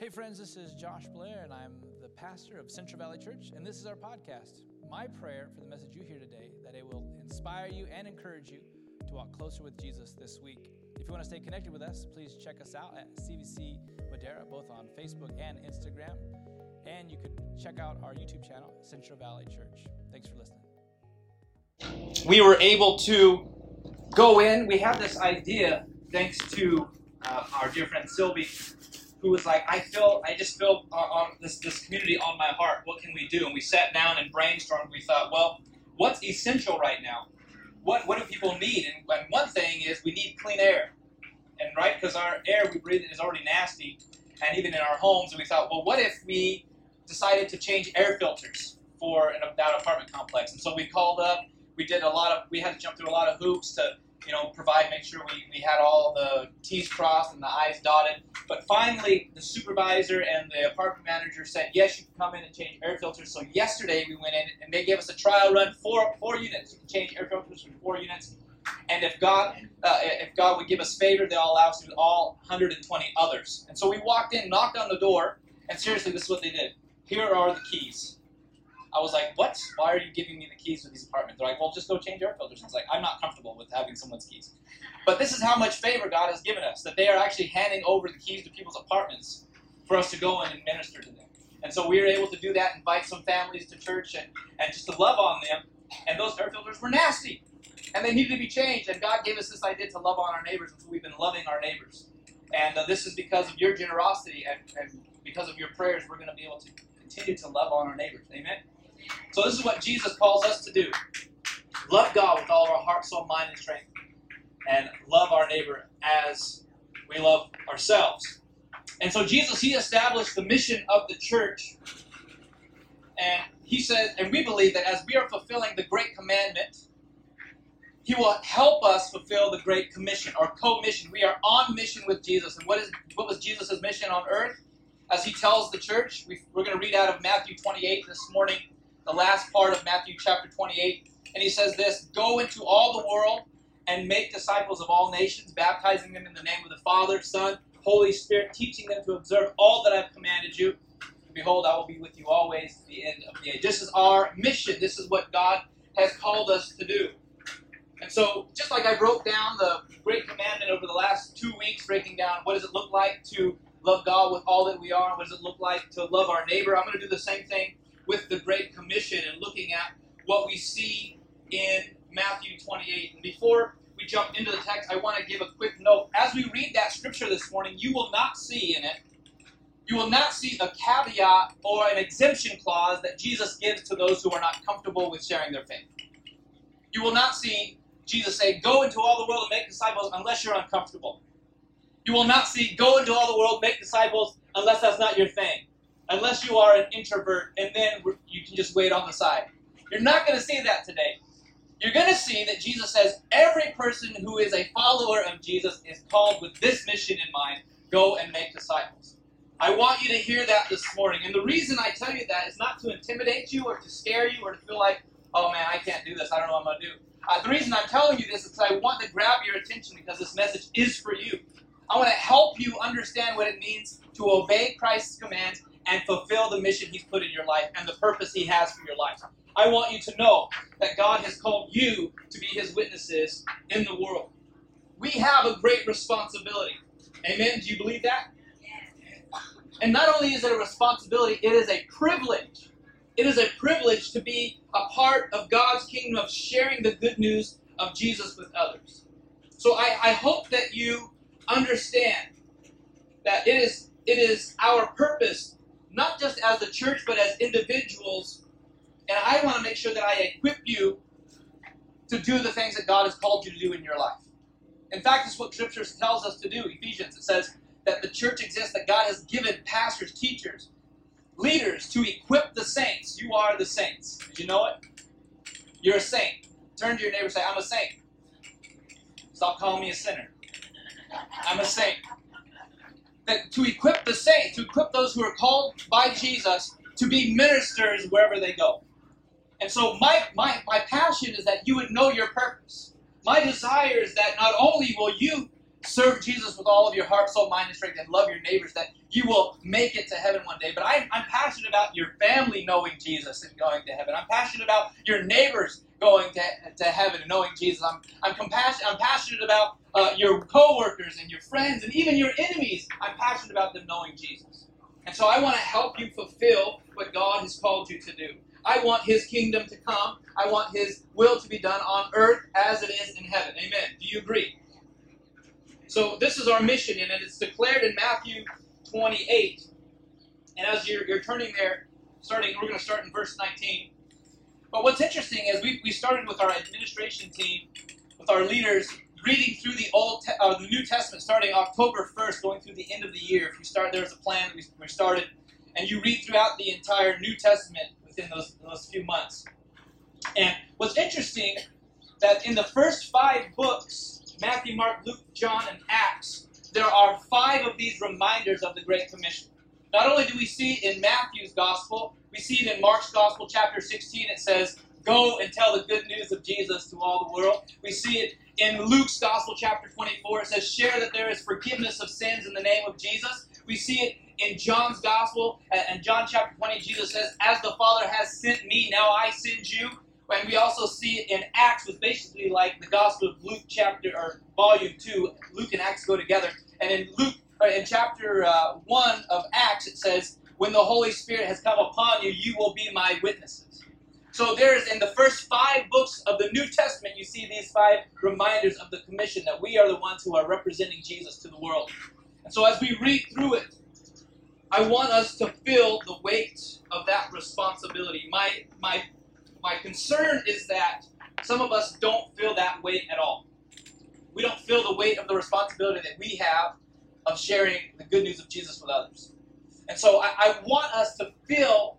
Hey, friends, this is Josh Blair, and I'm the pastor of Central Valley Church, and this is our podcast. My prayer for the message you hear today that it will inspire you and encourage you to walk closer with Jesus this week. If you want to stay connected with us, please check us out at CVC Madera, both on Facebook and Instagram. And you could check out our YouTube channel, Central Valley Church. Thanks for listening. we were able to go in. We had this idea thanks to uh, our dear friend Sylvie, who was like, "I feel, I just feel this this community on my heart. What can we do?" And we sat down and brainstormed. We thought, well, what's essential right now? What what do people need? And, and one thing is we need clean air, and right because our air we breathe in is already nasty, and even in our homes. And we thought, well, what if we decided to change air filters for an, that apartment complex? And so we called up we did a lot of we had to jump through a lot of hoops to you know provide make sure we, we had all the t's crossed and the i's dotted. But finally the supervisor and the apartment manager said yes you can come in and change air filters. So yesterday we went in and they gave us a trial run four four units. You can change air filters for four units. And if god uh, if god would give us favor they'll allow us to do all 120 others. And so we walked in knocked on the door and seriously this is what they did. Here are the keys I was like, what? Why are you giving me the keys to these apartments? They're like, well, just go change air filters. I was like, I'm not comfortable with having someone's keys. But this is how much favor God has given us, that they are actually handing over the keys to people's apartments for us to go in and minister to them. And so we were able to do that, invite some families to church and, and just to love on them. And those air filters were nasty. And they needed to be changed. And God gave us this idea to love on our neighbors, and so we've been loving our neighbors. And uh, this is because of your generosity and, and because of your prayers, we're going to be able to continue to love on our neighbors. Amen? So this is what Jesus calls us to do. Love God with all of our heart, soul, mind, and strength. And love our neighbor as we love ourselves. And so Jesus, he established the mission of the church. And he said, and we believe that as we are fulfilling the great commandment, he will help us fulfill the great commission or co-mission. We are on mission with Jesus. And what is what was Jesus' mission on earth? As he tells the church, we, we're going to read out of Matthew 28 this morning the last part of Matthew chapter 28. And he says this Go into all the world and make disciples of all nations, baptizing them in the name of the Father, Son, Holy Spirit, teaching them to observe all that I've commanded you. And behold, I will be with you always to the end of the age. This is our mission. This is what God has called us to do. And so, just like I broke down the Great Commandment over the last two weeks, breaking down what does it look like to love God with all that we are, what does it look like to love our neighbor, I'm going to do the same thing with the Great Commission and looking at what we see in Matthew 28. And before we jump into the text, I want to give a quick note. As we read that scripture this morning, you will not see in it, you will not see a caveat or an exemption clause that Jesus gives to those who are not comfortable with sharing their faith. You will not see Jesus say, Go into all the world and make disciples unless you're uncomfortable. You will not see, Go into all the world, make disciples unless that's not your thing unless you are an introvert and then you can just wait on the side. You're not going to see that today. You're going to see that Jesus says every person who is a follower of Jesus is called with this mission in mind go and make disciples. I want you to hear that this morning. And the reason I tell you that is not to intimidate you or to scare you or to feel like, oh man, I can't do this. I don't know what I'm going to do. Uh, the reason I'm telling you this is because I want to grab your attention because this message is for you. I want to help you understand what it means to obey Christ's commands and fulfill the mission He's put in your life and the purpose He has for your life. I want you to know that God has called you to be His witnesses in the world. We have a great responsibility. Amen? Do you believe that? And not only is it a responsibility, it is a privilege. It is a privilege to be a part of God's kingdom of sharing the good news of Jesus with others. So I, I hope that you understand that it is it is our purpose not just as a church, but as individuals. And I want to make sure that I equip you to do the things that God has called you to do in your life. In fact, it's what Scripture tells us to do. Ephesians, it says that the church exists, that God has given pastors, teachers, leaders to equip the saints. You are the saints. Did you know it? You're a saint. Turn to your neighbor and say, I'm a saint. Stop calling me a sinner. I'm a saint that to equip the saints, to equip those who are called by Jesus to be ministers wherever they go. And so my, my, my passion is that you would know your purpose. My desire is that not only will you serve Jesus with all of your heart, soul, mind, and strength, and love your neighbors, that you will make it to heaven one day. But I, I'm passionate about your family knowing Jesus and going to heaven. I'm passionate about your neighbors going to, to heaven and knowing Jesus. I'm, I'm, compassionate, I'm passionate about uh, your coworkers and your friends and even your enemies. I'm passionate about them knowing Jesus. And so I want to help you fulfill what God has called you to do. I want His kingdom to come. I want His will to be done on earth as it is in heaven. Amen. Do you agree? So this is our mission, and it's declared in Matthew 28. And as you're, you're turning there, starting, we're going to start in verse 19. But what's interesting is we, we started with our administration team, with our leaders, reading through the Old, Te- uh, the New Testament, starting October 1st, going through the end of the year. If you start, there's a plan we, we started, and you read throughout the entire New Testament within those, those few months. And what's interesting that in the first five books Matthew, Mark, Luke, John, and Acts, there are five of these reminders of the Great Commission. Not only do we see in Matthew's Gospel, we see it in Mark's Gospel, chapter 16. It says, Go and tell the good news of Jesus to all the world. We see it in Luke's Gospel, chapter 24. It says, Share that there is forgiveness of sins in the name of Jesus. We see it in John's Gospel, and John chapter 20, Jesus says, As the Father has sent me, now I send you. And we also see it in Acts, was basically like the Gospel of Luke chapter or volume two. Luke and Acts go together. And in Luke, in chapter uh, one of Acts, it says, "When the Holy Spirit has come upon you, you will be my witnesses." So there's in the first five books of the New Testament, you see these five reminders of the commission that we are the ones who are representing Jesus to the world. And so as we read through it, I want us to feel the weight of that responsibility. My my my concern is that some of us don't feel that weight at all. We don't feel the weight of the responsibility that we have of sharing the good news of Jesus with others. And so I, I want us to feel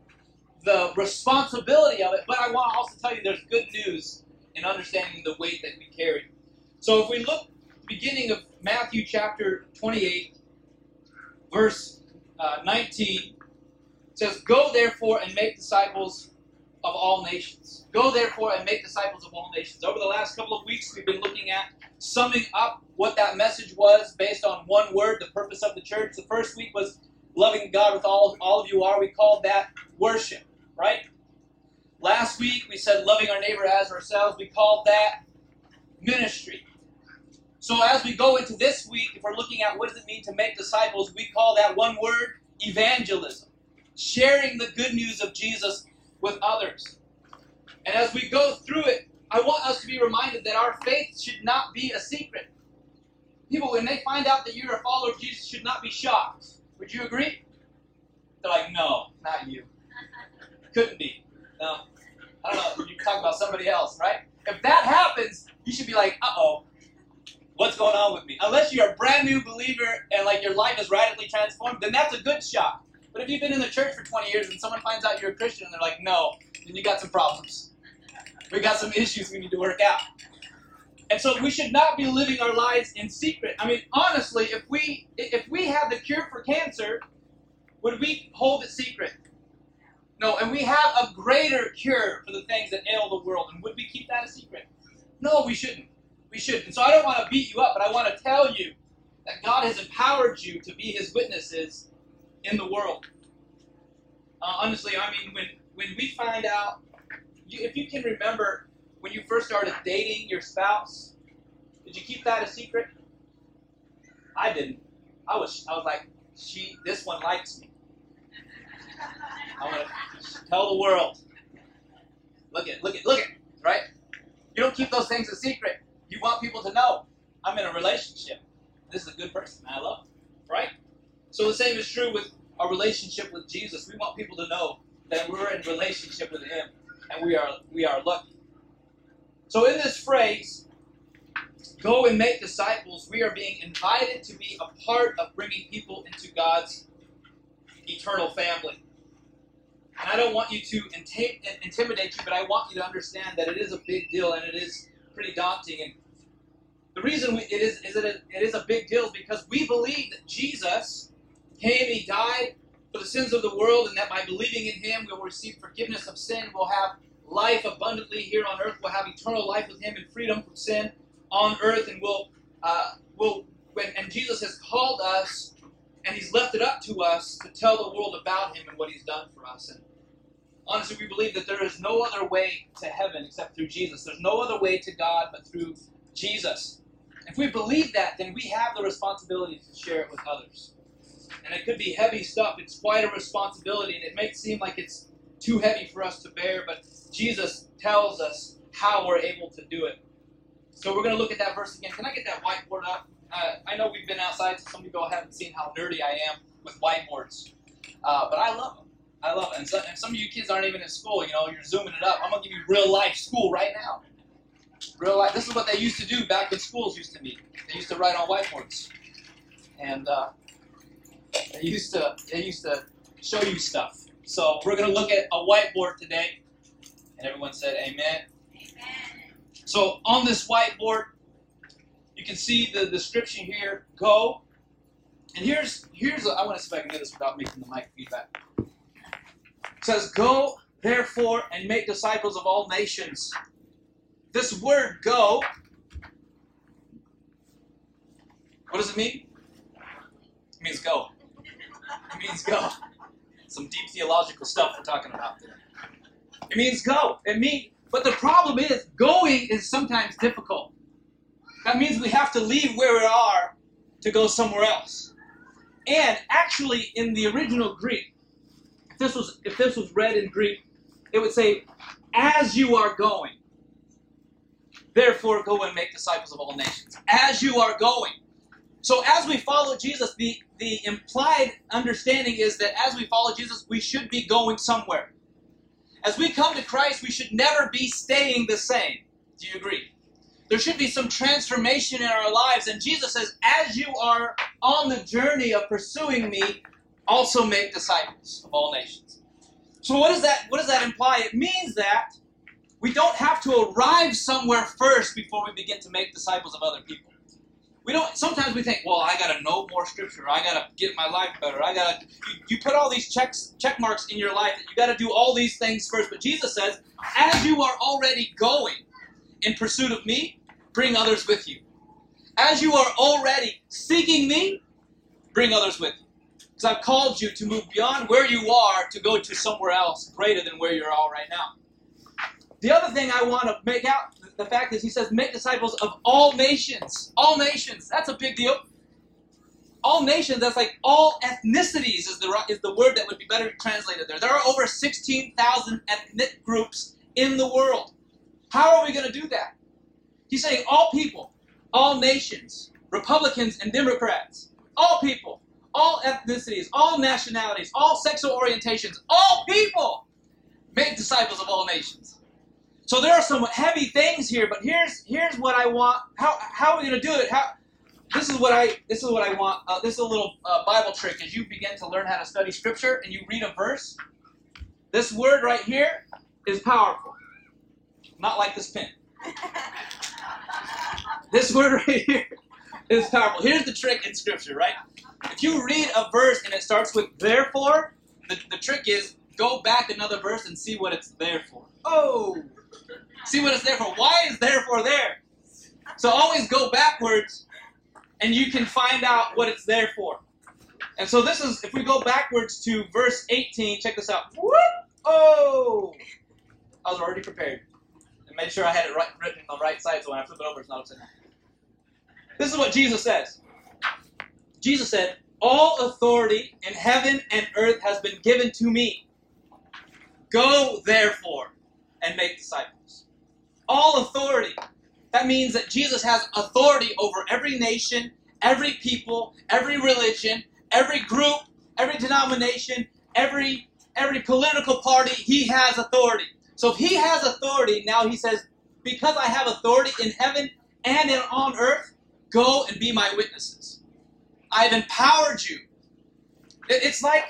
the responsibility of it, but I want to also tell you there's good news in understanding the weight that we carry. So if we look beginning of Matthew chapter 28, verse uh, 19, says, Go therefore and make disciples of all nations. Go therefore and make disciples of all nations. Over the last couple of weeks, we've been looking at summing up what that message was based on one word, the purpose of the church. The first week was loving God with all, all of you are. We called that worship, right? Last week, we said loving our neighbor as ourselves. We called that ministry. So as we go into this week, if we're looking at what does it mean to make disciples, we call that one word evangelism. Sharing the good news of Jesus with others. And as we go through it, I want us to be reminded that our faith should not be a secret. People, when they find out that you're a follower of Jesus, should not be shocked. Would you agree? They're like, no, not you. Couldn't be. No. I don't know. You talk about somebody else, right? If that happens, you should be like, uh oh, what's going on with me? Unless you're a brand new believer and like your life is radically transformed, then that's a good shock. But if you've been in the church for 20 years and someone finds out you're a Christian and they're like, no, then you got some problems. We got some issues we need to work out. And so we should not be living our lives in secret. I mean, honestly, if we if we had the cure for cancer, would we hold it secret? No, and we have a greater cure for the things that ail the world. And would we keep that a secret? No, we shouldn't. We shouldn't. And so I don't want to beat you up, but I want to tell you that God has empowered you to be his witnesses in the world. Uh, honestly, I mean, when, when we find out, you, if you can remember when you first started dating your spouse, did you keep that a secret? I didn't. I was, I was like, she, this one likes me. I want to tell the world. Look at, look at, look at, right? You don't keep those things a secret. You want people to know I'm in a relationship. This is a good person. I love, right? So the same is true with our relationship with Jesus. We want people to know that we're in relationship with Him, and we are we are lucky. So in this phrase, "Go and make disciples," we are being invited to be a part of bringing people into God's eternal family. And I don't want you to intimidate you, but I want you to understand that it is a big deal and it is pretty daunting. And the reason it is is that it is a big deal is because we believe that Jesus came, he died for the sins of the world, and that by believing in him we'll receive forgiveness of sin, we'll have life abundantly here on earth, we'll have eternal life with him and freedom from sin on earth, and we'll, uh, we'll when, and Jesus has called us and He's left it up to us to tell the world about Him and what He's done for us. And honestly, we believe that there is no other way to heaven except through Jesus. There's no other way to God but through Jesus. If we believe that, then we have the responsibility to share it with others. And it could be heavy stuff. It's quite a responsibility, and it may seem like it's too heavy for us to bear, but Jesus tells us how we're able to do it. So we're going to look at that verse again. Can I get that whiteboard up? Uh, I know we've been outside, so some people haven't seen how nerdy I am with whiteboards. Uh, but I love them. I love it. And, so, and some of you kids aren't even in school. You know, you're zooming it up. I'm going to give you real life school right now. Real life. This is what they used to do back when schools used to meet. They used to write on whiteboards. And uh, they used to they used to show you stuff. So we're going to look at a whiteboard today. And everyone said amen. Amen. So on this whiteboard, you can see the description here, go. And here's here's a, I want to see if I can get this without making the mic feedback. It says, Go, therefore, and make disciples of all nations. This word go, what does it mean? It means go. It means go. Some deep theological stuff we're talking about today. It means go. It means, but the problem is, going is sometimes difficult. That means we have to leave where we are to go somewhere else. And actually, in the original Greek, if this was if this was read in Greek, it would say, "As you are going, therefore go and make disciples of all nations." As you are going. So as we follow Jesus, the the implied understanding is that as we follow Jesus, we should be going somewhere. As we come to Christ, we should never be staying the same. Do you agree? There should be some transformation in our lives. And Jesus says, as you are on the journey of pursuing me, also make disciples of all nations. So what does that what does that imply? It means that we don't have to arrive somewhere first before we begin to make disciples of other people. We don't sometimes we think, well, I gotta know more scripture, I gotta get my life better, I gotta you, you put all these checks check marks in your life you gotta do all these things first. But Jesus says, as you are already going in pursuit of me, bring others with you. As you are already seeking me, bring others with you. Because I've called you to move beyond where you are to go to somewhere else greater than where you're all right now. The other thing I want to make out the fact is he says, make disciples of all nations. All nations. That's a big deal. All nations, that's like all ethnicities is the, is the word that would be better translated there. There are over 16,000 ethnic groups in the world. How are we going to do that? He's saying all people, all nations, Republicans and Democrats, all people, all ethnicities, all nationalities, all sexual orientations, all people make disciples of all nations. So there are some heavy things here, but here's here's what I want. How how are we going to do it? How this is what I this is what I want. Uh, this is a little uh, Bible trick as you begin to learn how to study Scripture and you read a verse. This word right here is powerful, not like this pen. This word right here is powerful. Here's the trick in Scripture, right? If you read a verse and it starts with therefore, the, the trick is go back another verse and see what it's there for. Oh! See what it's there for. Why is therefore there? So always go backwards and you can find out what it's there for. And so this is, if we go backwards to verse 18, check this out. Whoop! Oh! I was already prepared. And made sure I had it right, written on the right side so when I flip it over, it's not upside down. This is what Jesus says. Jesus said, All authority in heaven and earth has been given to me. Go, therefore, and make disciples. All authority. That means that Jesus has authority over every nation, every people, every religion, every group, every denomination, every every political party. He has authority. So if he has authority, now he says, because I have authority in heaven and in, on earth, go and be my witnesses. I've empowered you. It- It's like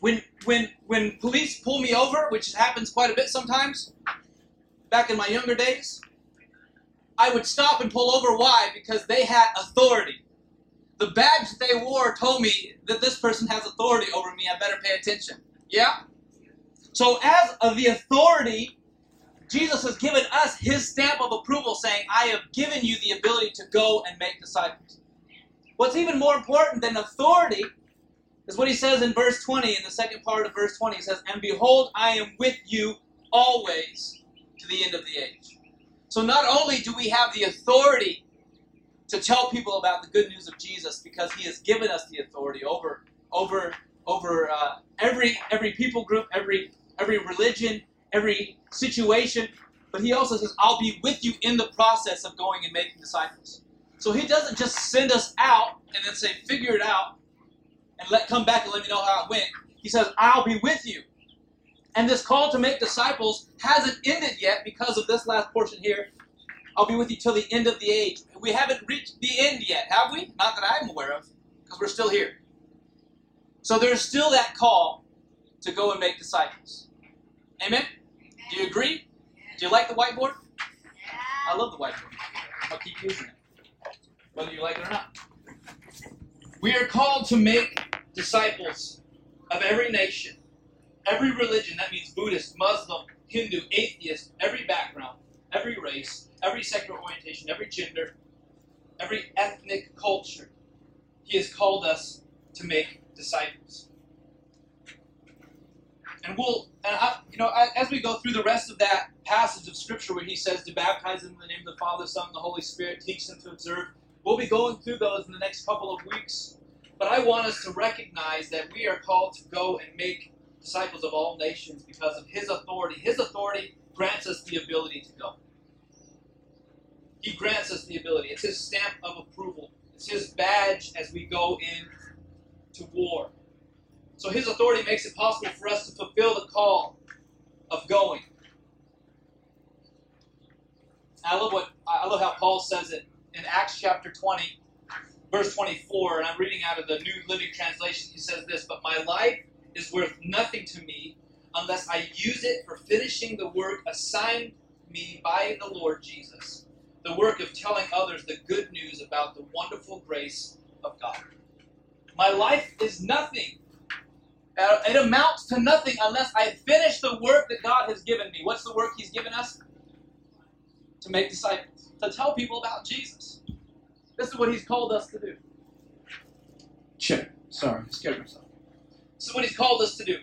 when when when police pull me over, which happens quite a bit sometimes. Back in my younger days, I would stop and pull over. Why? Because they had authority. The badge they wore told me that this person has authority over me. I better pay attention. Yeah. So as of the authority, Jesus has given us His stamp of approval, saying, "I have given you the ability to go and make disciples." what's even more important than authority is what he says in verse 20, in the second part of verse 20. He says, And behold, I am with you always to the end of the age. So not only do we have the authority to tell people about the good news of Jesus because he has given us the authority over over over uh, every every people group, every every religion, every situation, but he also says, I'll be with you in the process of going and making disciples. So he doesn't just send us out and then say, figure it out and let come back and let me know how it went. He says, I'll be with you. And this call to make disciples hasn't ended yet because of this last portion here. I'll be with you till the end of the age. We haven't reached the end yet, have we? Not that I'm aware of, because we're still here. So there's still that call to go and make disciples. Amen? Do you agree? Do you like the whiteboard? I love the whiteboard. I'll keep using it, whether you like it or not. We are called to make disciples of every nation, every religion. That means Buddhist, Muslim, Hindu, atheist, every background, every race, every sexual orientation, every gender, every ethnic culture. He has called us to make disciples. And we'll, and I, you know, as we go through the rest of that passage of Scripture where he says to baptize them in the name of the Father, Son, and the Holy Spirit, teach them to observe, we'll be going through those in the next couple of weeks. But I want us to recognize that we are called to go and make disciples of all nations because of his authority. His authority grants us the ability to go. He grants us the ability. It's his stamp of approval. It's his badge as we go in to war. So his authority makes it possible for us to fulfill the call of going. I love what I love how Paul says it in Acts chapter 20, verse 24, and I'm reading out of the New Living Translation. He says this, but my life is worth nothing to me unless I use it for finishing the work assigned me by the Lord Jesus, the work of telling others the good news about the wonderful grace of God. My life is nothing. Uh, it amounts to nothing unless I finish the work that God has given me. What's the work He's given us? To make disciples, to tell people about Jesus. This is what He's called us to do. Chip, sorry, scared myself. This is what He's called us to do.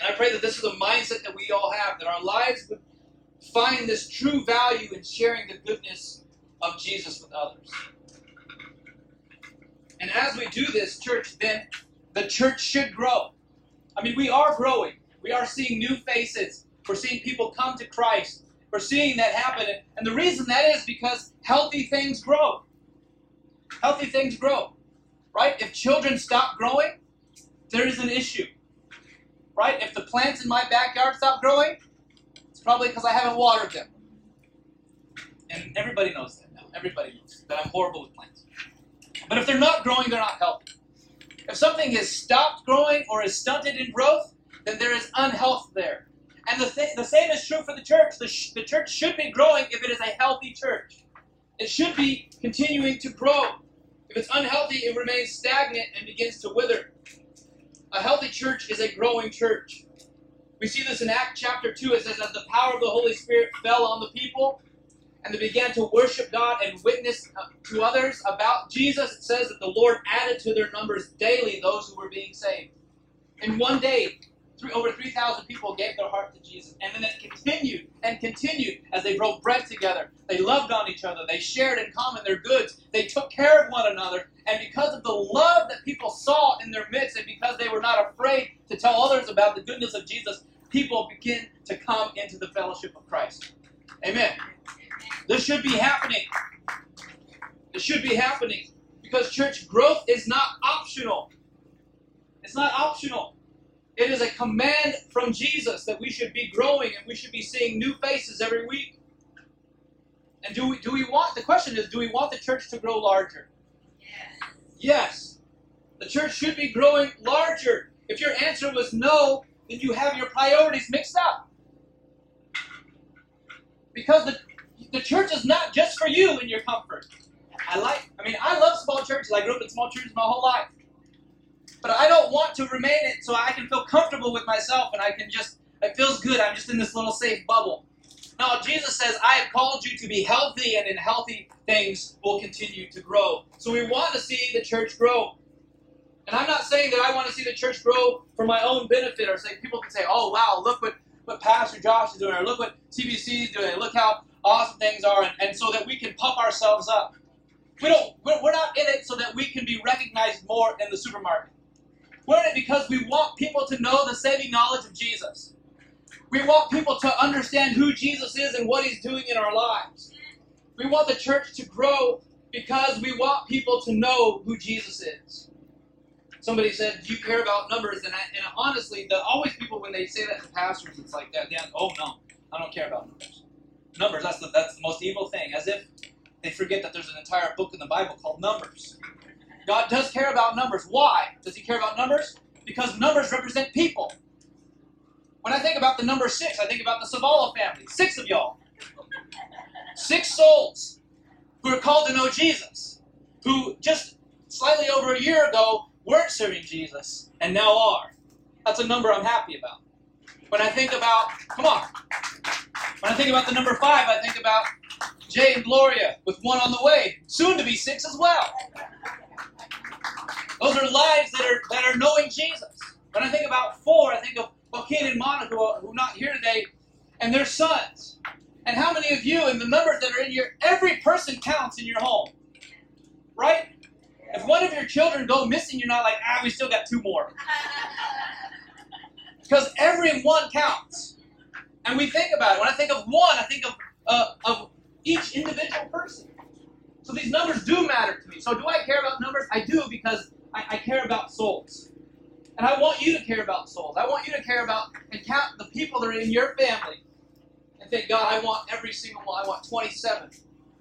And I pray that this is a mindset that we all have, that our lives would find this true value in sharing the goodness of Jesus with others. And as we do this, church, then the church should grow. I mean, we are growing. We are seeing new faces. We're seeing people come to Christ. We're seeing that happen. And the reason that is because healthy things grow. Healthy things grow. Right? If children stop growing, there is an issue. Right? If the plants in my backyard stop growing, it's probably because I haven't watered them. And everybody knows that now. Everybody knows that I'm horrible with plants. But if they're not growing, they're not healthy. If something is stopped growing or is stunted in growth, then there is unhealth there. And the, th- the same is true for the church. The, sh- the church should be growing if it is a healthy church. It should be continuing to grow. If it's unhealthy, it remains stagnant and begins to wither. A healthy church is a growing church. We see this in Acts chapter 2. It says, As the power of the Holy Spirit fell on the people, and they began to worship God and witness uh, to others about Jesus, it says that the Lord added to their numbers daily those who were being saved. In one day, three, over 3,000 people gave their heart to Jesus. And then it continued and continued as they broke bread together. They loved on each other. They shared in common their goods. They took care of one another. And because of the love that people saw in their midst, and because they were not afraid to tell others about the goodness of Jesus, people begin to come into the fellowship of Christ. Amen. This should be happening. It should be happening. Because church growth is not optional. It's not optional. It is a command from Jesus that we should be growing and we should be seeing new faces every week. And do we do we want the question is do we want the church to grow larger? Yes. Yes. The church should be growing larger. If your answer was no, then you have your priorities mixed up. Because the the church is not just for you and your comfort. I like, I mean, I love small churches. I grew up in small churches my whole life. But I don't want to remain it so I can feel comfortable with myself and I can just, it feels good. I'm just in this little safe bubble. Now, Jesus says, I have called you to be healthy, and in healthy things will continue to grow. So we want to see the church grow. And I'm not saying that I want to see the church grow for my own benefit, or say people can say, oh, wow, look what, what Pastor Josh is doing, or look what CVC is doing, look how awesome things are, and, and so that we can pump ourselves up. We don't, we're, we're not in it so that we can be recognized more in the supermarket. We're in it because we want people to know the saving knowledge of Jesus. We want people to understand who Jesus is and what he's doing in our lives. We want the church to grow because we want people to know who Jesus is. Somebody said, "Do you care about numbers?" And, I, and honestly, the always people when they say that to pastors, it's like that. Yeah, oh no, I don't care about numbers. Numbers, that's the that's the most evil thing. As if they forget that there's an entire book in the Bible called Numbers. God does care about numbers. Why does He care about numbers? Because numbers represent people. When I think about the number six, I think about the Savala family. Six of y'all. Six souls who are called to know Jesus, who just slightly over a year ago weren't serving Jesus and now are. That's a number I'm happy about. When I think about, come on, when I think about the number five, I think about Jay and Gloria with one on the way, soon to be six as well. Those are lives that are that are knowing Jesus. When I think about four, I think of Joaquin and Monica, who are not here today, and their sons. And how many of you, and the numbers that are in here, every person counts in your home, right? If one of your children go missing, you're not like, ah, we still got two more. Because every one counts. And we think about it. When I think of one, I think of, uh, of each individual person. So these numbers do matter to me. So do I care about numbers? I do because I, I care about souls. And I want you to care about souls. I want you to care about and count the people that are in your family. And think, God, I want every single one. I want 27.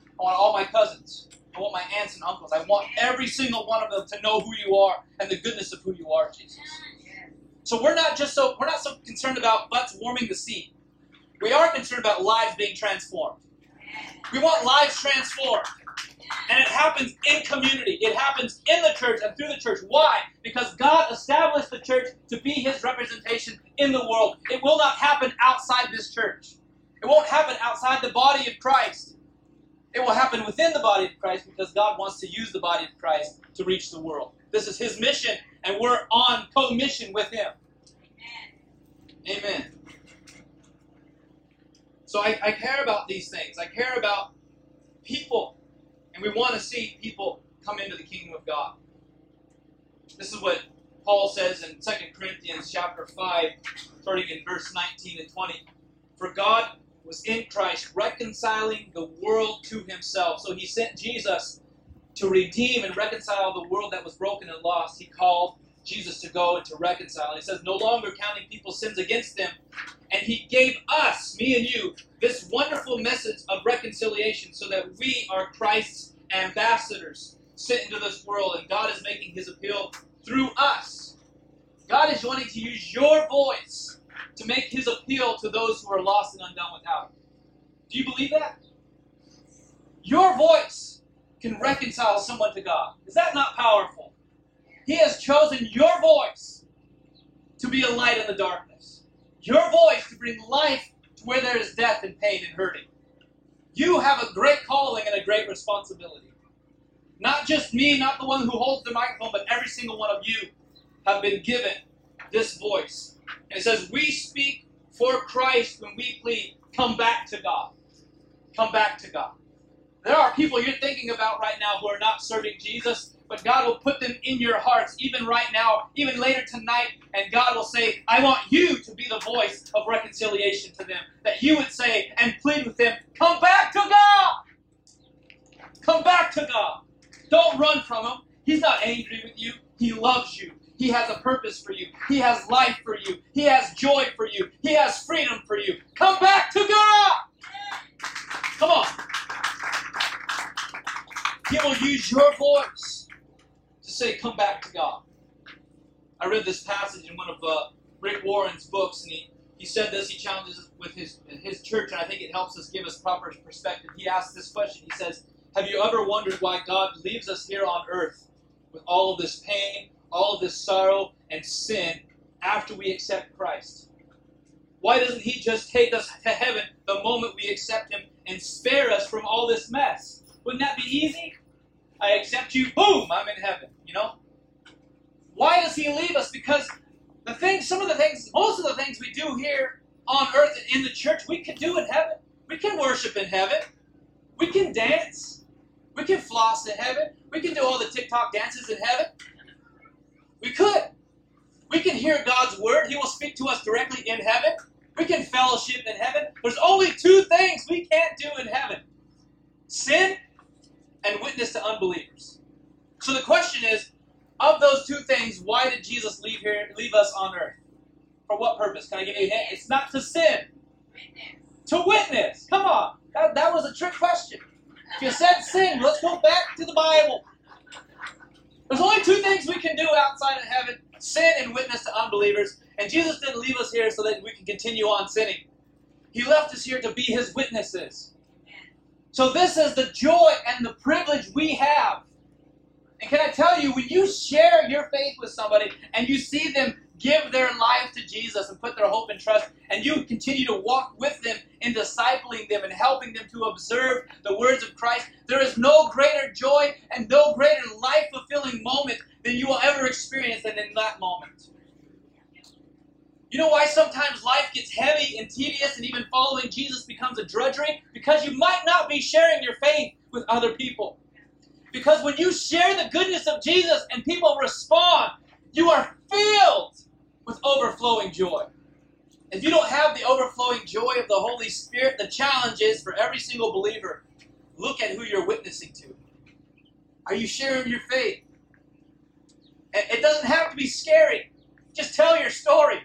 I want all my cousins. I want my aunts and uncles. I want every single one of them to know who you are and the goodness of who you are, Jesus. So we're not just so we're not so concerned about butts warming the seat. We are concerned about lives being transformed. We want lives transformed. And it happens in community. It happens in the church and through the church. Why? Because God established the church to be his representation in the world. It will not happen outside this church. It won't happen outside the body of Christ. It will happen within the body of Christ because God wants to use the body of Christ to reach the world. This is his mission, and we're on co mission with him. Amen. Amen. So I, I care about these things. I care about people. And we want to see people come into the kingdom of God. This is what Paul says in 2 Corinthians chapter 5, starting in verse 19 and 20. For God was in Christ reconciling the world to himself. So he sent Jesus to redeem and reconcile the world that was broken and lost. He called Jesus to go and to reconcile. He says, no longer counting people's sins against them. And he gave us, me and you, this wonderful message of reconciliation so that we are Christ's ambassadors sent into this world. And God is making his appeal through us. God is wanting to use your voice to make his appeal to those who are lost and undone without. Do you believe that? Your voice can reconcile someone to God. Is that not powerful? He has chosen your voice to be a light in the darkness. Your voice to bring life to where there is death and pain and hurting. You have a great calling and a great responsibility. Not just me, not the one who holds the microphone, but every single one of you have been given this voice. And it says, We speak for Christ when we plead, come back to God. Come back to God. There are people you're thinking about right now who are not serving Jesus, but God will put them in your hearts, even right now, even later tonight, and God will say, I want you to be the voice of reconciliation to them. That you would say and plead with them, Come back to God! Come back to God. Don't run from Him. He's not angry with you, He loves you. He has a purpose for you. He has life for you. He has joy for you. He has freedom for you. Come back to God! Come on. He will use your voice to say, Come back to God. I read this passage in one of uh, Rick Warren's books, and he, he said this. He challenges us with his, his church, and I think it helps us give us proper perspective. He asks this question He says, Have you ever wondered why God leaves us here on earth with all of this pain, all of this sorrow and sin after we accept Christ? Why doesn't He just take us to heaven the moment we accept Him and spare us from all this mess? Wouldn't that be easy? I accept you, boom, I'm in heaven, you know? Why does He leave us? Because the things, some of the things, most of the things we do here on earth in the church, we can do in heaven. We can worship in heaven. We can dance. We can floss in heaven. We can do all the TikTok dances in heaven. We could. We can hear God's word. He will speak to us directly in heaven. We can fellowship in heaven. There's only two things we can't do in heaven sin and witness to unbelievers. So the question is of those two things, why did Jesus leave here, leave us on earth? For what purpose? Can I give you a hint? It's not to sin. Witness. To witness. Come on. That, that was a trick question. If you said sin, let's go back to the Bible. There's only two things we can do outside of heaven sin and witness to unbelievers. And Jesus didn't leave us here so that we can continue on sinning. He left us here to be his witnesses. So, this is the joy and the privilege we have and can I tell you, when you share your faith with somebody and you see them give their life to Jesus and put their hope and trust, and you continue to walk with them in discipling them and helping them to observe the words of Christ, there is no greater joy and no greater life fulfilling moment than you will ever experience than in that moment. You know why sometimes life gets heavy and tedious and even following Jesus becomes a drudgery? Because you might not be sharing your faith with other people. Because when you share the goodness of Jesus and people respond, you are filled with overflowing joy. If you don't have the overflowing joy of the Holy Spirit, the challenge is for every single believer look at who you're witnessing to. Are you sharing your faith? It doesn't have to be scary. Just tell your story.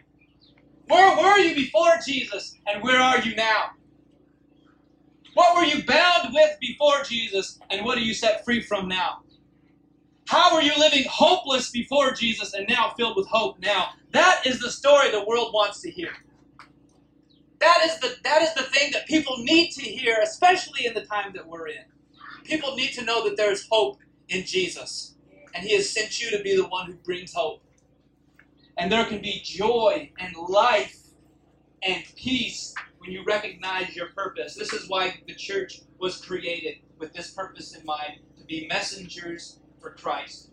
Where were you before Jesus, and where are you now? What were you bound with before Jesus, and what are you set free from now? How were you living hopeless before Jesus and now filled with hope now? That is the story the world wants to hear. That is the that is the thing that people need to hear, especially in the time that we're in. People need to know that there is hope in Jesus. And He has sent you to be the one who brings hope. And there can be joy and life and peace when you recognize your purpose. This is why the church was created with this purpose in mind to be messengers for Christ.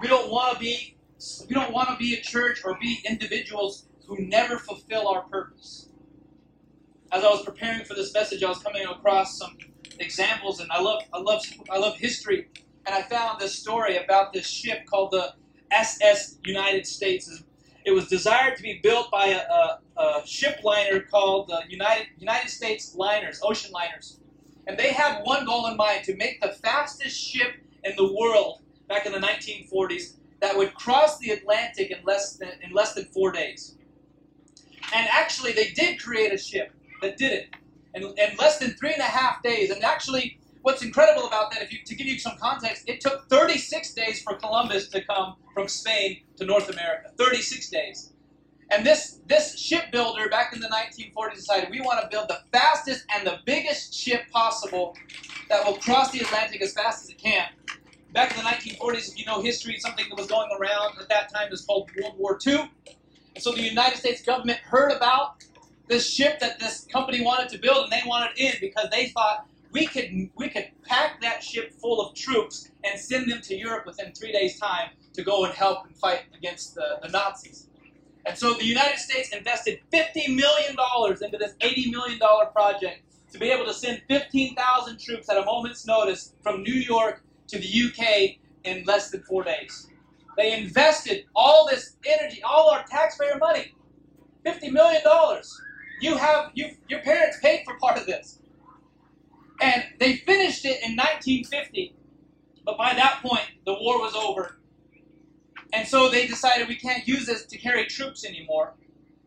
We don't want to be we don't want to be a church or be individuals who never fulfill our purpose. As I was preparing for this message, I was coming across some examples, and I love I love I love history, and I found this story about this ship called the SS United States. It was desired to be built by a, a, a ship liner called the United, United States Liners, Ocean Liners. And they had one goal in mind to make the fastest ship in the world back in the 1940s that would cross the Atlantic in less than, in less than four days. And actually, they did create a ship that did it in, in less than three and a half days. And actually, what's incredible about that, if you to give you some context, it took 36 days for Columbus to come from Spain to North America. 36 days. And this this shipbuilder back in the 1940s decided we want to build the fastest and the biggest ship possible that will cross the Atlantic as fast as it can. Back in the 1940s, if you know history, something that was going around at that time was called World War II. And so the United States government heard about this ship that this company wanted to build, and they wanted in because they thought we could we could pack that ship full of troops and send them to Europe within three days' time to go and help and fight against the, the Nazis. And so the United States invested $50 million into this $80 million project to be able to send 15,000 troops at a moment's notice from New York to the UK in less than four days. They invested all this energy, all our taxpayer money, $50 million. You have, you, your parents paid for part of this. And they finished it in 1950. But by that point, the war was over. And so they decided we can't use this to carry troops anymore.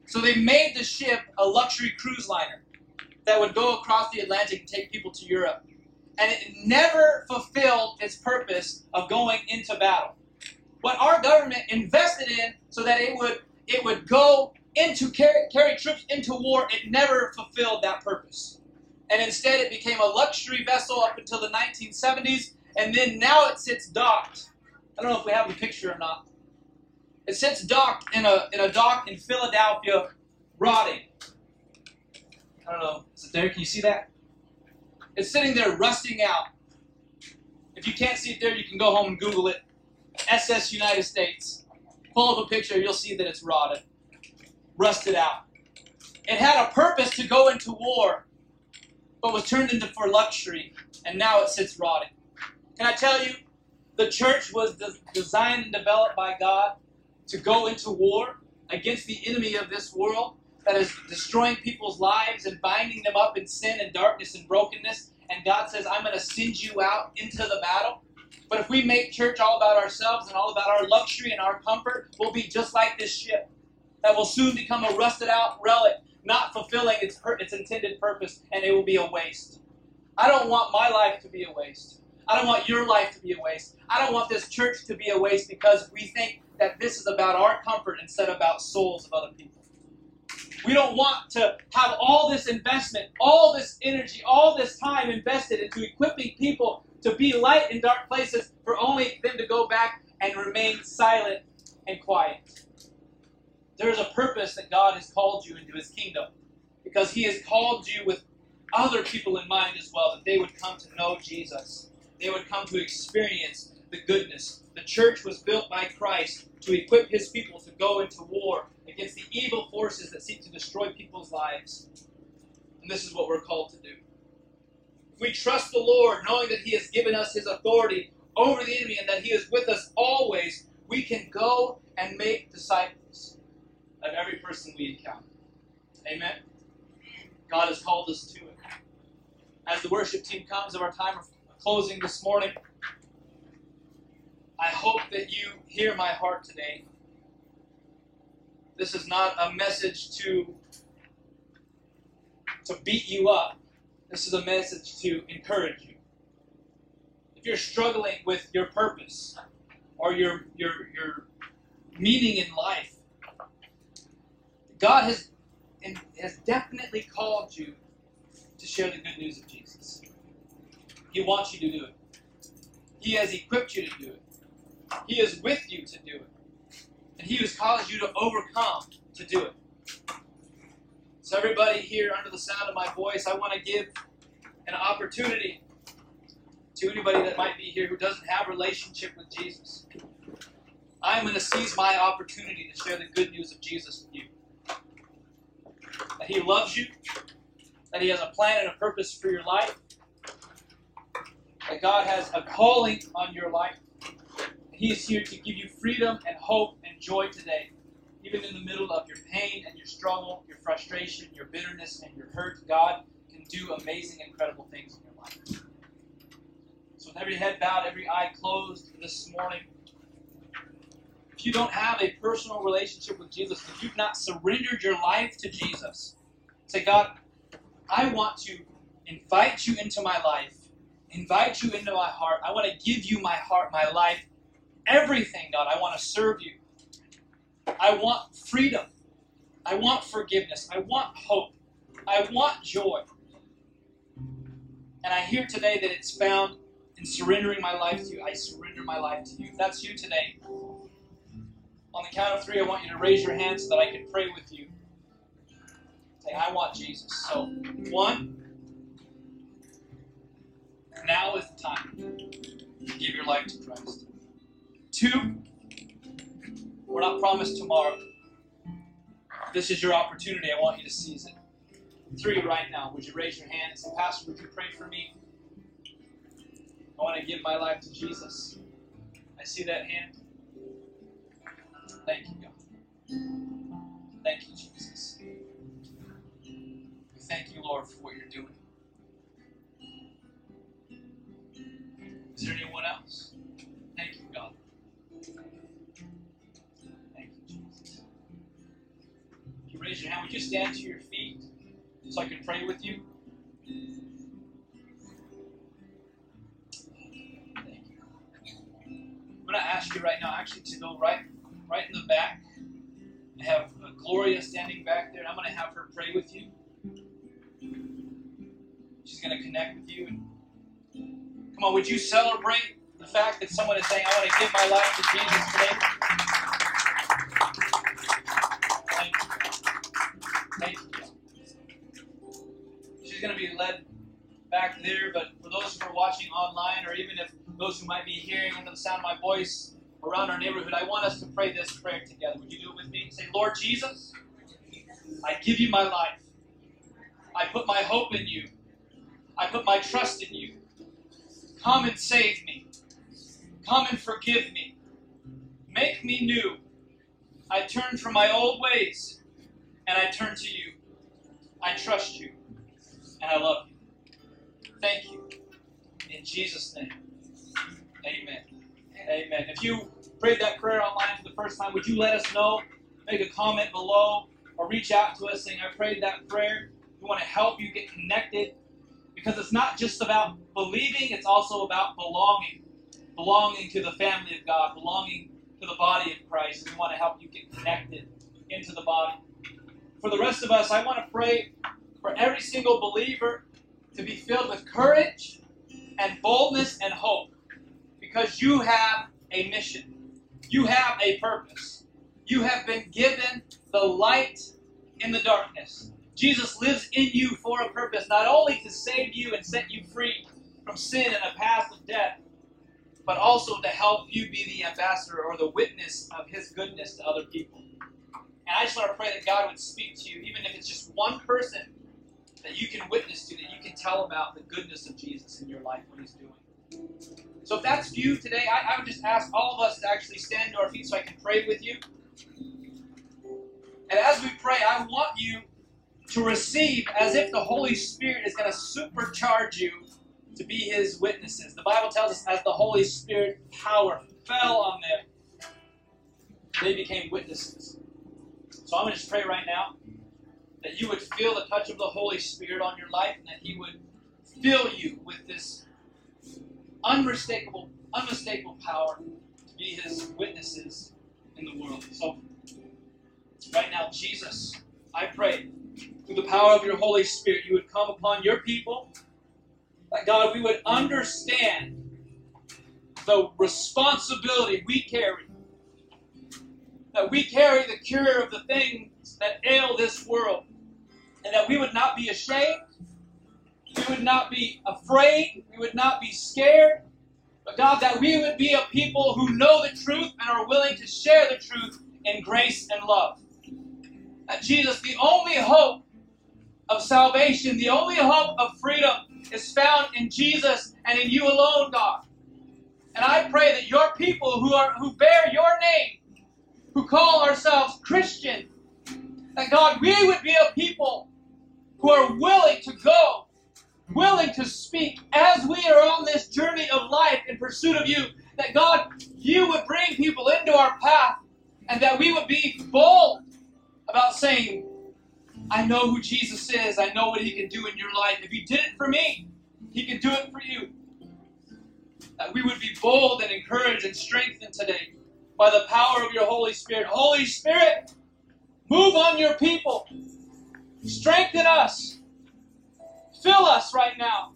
So they made the ship a luxury cruise liner that would go across the Atlantic and take people to Europe. And it never fulfilled its purpose of going into battle. What our government invested in so that it would it would go into carry, carry troops into war, it never fulfilled that purpose and instead it became a luxury vessel up until the 1970s, and then now it sits docked. I don't know if we have a picture or not. It sits docked in a, in a dock in Philadelphia, rotting. I don't know. Is it there? Can you see that? It's sitting there rusting out. If you can't see it there, you can go home and Google it. SS United States. Pull up a picture, you'll see that it's rotted, rusted out. It had a purpose to go into war, but was turned into for luxury, and now it sits rotting. Can I tell you, the church was de- designed and developed by God to go into war against the enemy of this world that is destroying people's lives and binding them up in sin and darkness and brokenness. And God says, I'm going to send you out into the battle. But if we make church all about ourselves and all about our luxury and our comfort, we'll be just like this ship that will soon become a rusted out relic, not fulfilling its, its intended purpose, and it will be a waste. I don't want my life to be a waste. I don't want your life to be a waste. I don't want this church to be a waste because we think that this is about our comfort instead of about souls of other people. We don't want to have all this investment, all this energy, all this time invested into equipping people to be light in dark places for only them to go back and remain silent and quiet. There is a purpose that God has called you into His kingdom because He has called you with other people in mind as well, that they would come to know Jesus. They would come to experience the goodness. The church was built by Christ to equip His people to go into war against the evil forces that seek to destroy people's lives. And this is what we're called to do. If we trust the Lord, knowing that He has given us His authority over the enemy and that He is with us always, we can go and make disciples of every person we encounter. Amen? God has called us to it. As the worship team comes of our time of closing this morning, I hope that you hear my heart today. This is not a message to, to beat you up. This is a message to encourage you. If you're struggling with your purpose or your, your, your meaning in life, God has, has definitely called you to share the good news of Jesus. He wants you to do it. He has equipped you to do it. He is with you to do it. And He has caused you to overcome to do it. So, everybody here under the sound of my voice, I want to give an opportunity to anybody that might be here who doesn't have a relationship with Jesus. I'm going to seize my opportunity to share the good news of Jesus with you. That He loves you, that He has a plan and a purpose for your life, that God has a calling on your life. He is here to give you freedom and hope and joy today, even in the middle of your pain and your struggle, your frustration, your bitterness, and your hurt. God can do amazing, incredible things in your life. So, with every head bowed, every eye closed this morning, if you don't have a personal relationship with Jesus, if you've not surrendered your life to Jesus, say, God, I want to invite you into my life, invite you into my heart. I want to give you my heart, my life, everything, God. I want to serve you. I want freedom. I want forgiveness. I want hope. I want joy. And I hear today that it's found in surrendering my life to you. I surrender my life to you. If that's you today, on the count of three, I want you to raise your hand so that I can pray with you. Say, I want Jesus. So, one, now is the time to give your life to Christ. Two, we're not promised tomorrow. This is your opportunity. I want you to seize it. Three, right now, would you raise your hand and say, Pastor, would you pray for me? I want to give my life to Jesus. I see that hand. Thank you, God. Thank you, Jesus. We thank you, Lord, for what you're doing. Is there anyone else? Thank you, God. Thank you, Jesus. If you raise your hand, would you stand to your feet so I can pray with you? Thank you. I'm going to ask you right now, actually, to go right, right in the back. I have Gloria standing back there, and I'm going to have her pray with you. She's going to connect with you. Come on, would you celebrate the fact that someone is saying, "I want to give my life to Jesus today"? Thank you. is going to be led back there, but for those who are watching online, or even if those who might be hearing under the sound of my voice around our neighborhood, I want us to pray this prayer together. Would you do it with me? Say, Lord Jesus, I give you my life. I put my hope in you. I put my trust in you. Come and save me. Come and forgive me. Make me new. I turn from my old ways and I turn to you. I trust you and I love you. Thank you. In Jesus' name. Amen. Amen. If you prayed that prayer online for the first time, would you let us know? Make a comment below or reach out to us saying, I prayed that prayer. We want to help you get connected because it's not just about believing, it's also about belonging. Belonging to the family of God, belonging to the body of Christ. We want to help you get connected into the body. For the rest of us, I want to pray for every single believer to be filled with courage and boldness and hope because you have a mission. You have a purpose. You have been given the light in the darkness. Jesus lives in you for a purpose, not only to save you and set you free from sin and a path of death, but also to help you be the ambassador or the witness of his goodness to other people. And I just want to pray that God would speak to you, even if it's just one person that you can witness to, that you can tell about the goodness of Jesus in your life, what he's doing. So if that's you today, I, I would just ask all of us to actually stand to our feet so I can pray with you. And as we pray, I want you to receive as if the Holy Spirit is going to supercharge you to be His witnesses. The Bible tells us as the Holy Spirit power fell on them, they became witnesses. So I'm going to just pray right now that you would feel the touch of the Holy Spirit on your life and that He would fill you with this unmistakable, unmistakable power to be His witnesses in the world. So right now, Jesus, I pray through the power of your Holy Spirit, you would come upon your people. That God, we would understand the responsibility we carry. That we carry the cure of the things that ail this world. And that we would not be ashamed. We would not be afraid. We would not be scared. But God, that we would be a people who know the truth and are willing to share the truth in grace and love. That Jesus, the only hope of salvation, the only hope of freedom is found in Jesus and in you alone, God. And I pray that your people who are who bear your name, who call ourselves Christian, that God, we would be a people who are willing to go, willing to speak as we are on this journey of life in pursuit of you. That God, you would bring people into our path, and that we would be bold about saying, I know who Jesus is. I know what he can do in your life. If he did it for me, he can do it for you. That we would be bold and encouraged and strengthened today by the power of your Holy Spirit. Holy Spirit, move on your people. Strengthen us. Fill us right now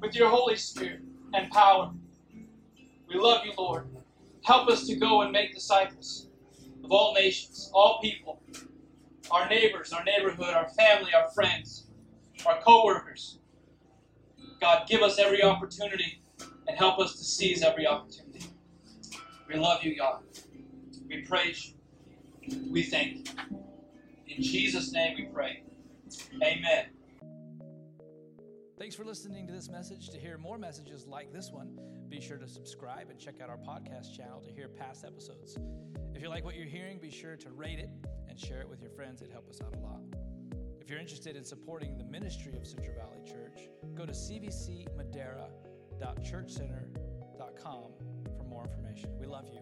with your Holy Spirit and power. We love you, Lord. Help us to go and make disciples of all nations, all people our neighbors, our neighborhood, our family, our friends, our co-workers. God, give us every opportunity and help us to seize every opportunity. We love you, God. We praise you. We thank you. In Jesus' name we pray. Amen. Thanks for listening to this message. To hear more messages like this one, be sure to subscribe and check out our podcast channel to hear past episodes. If you like what you're hearing, be sure to rate it and share it with your friends. It'd help us out a lot. If you're interested in supporting the ministry of Central Valley Church, go to cvcmadera.churchcenter.com for more information. We love you.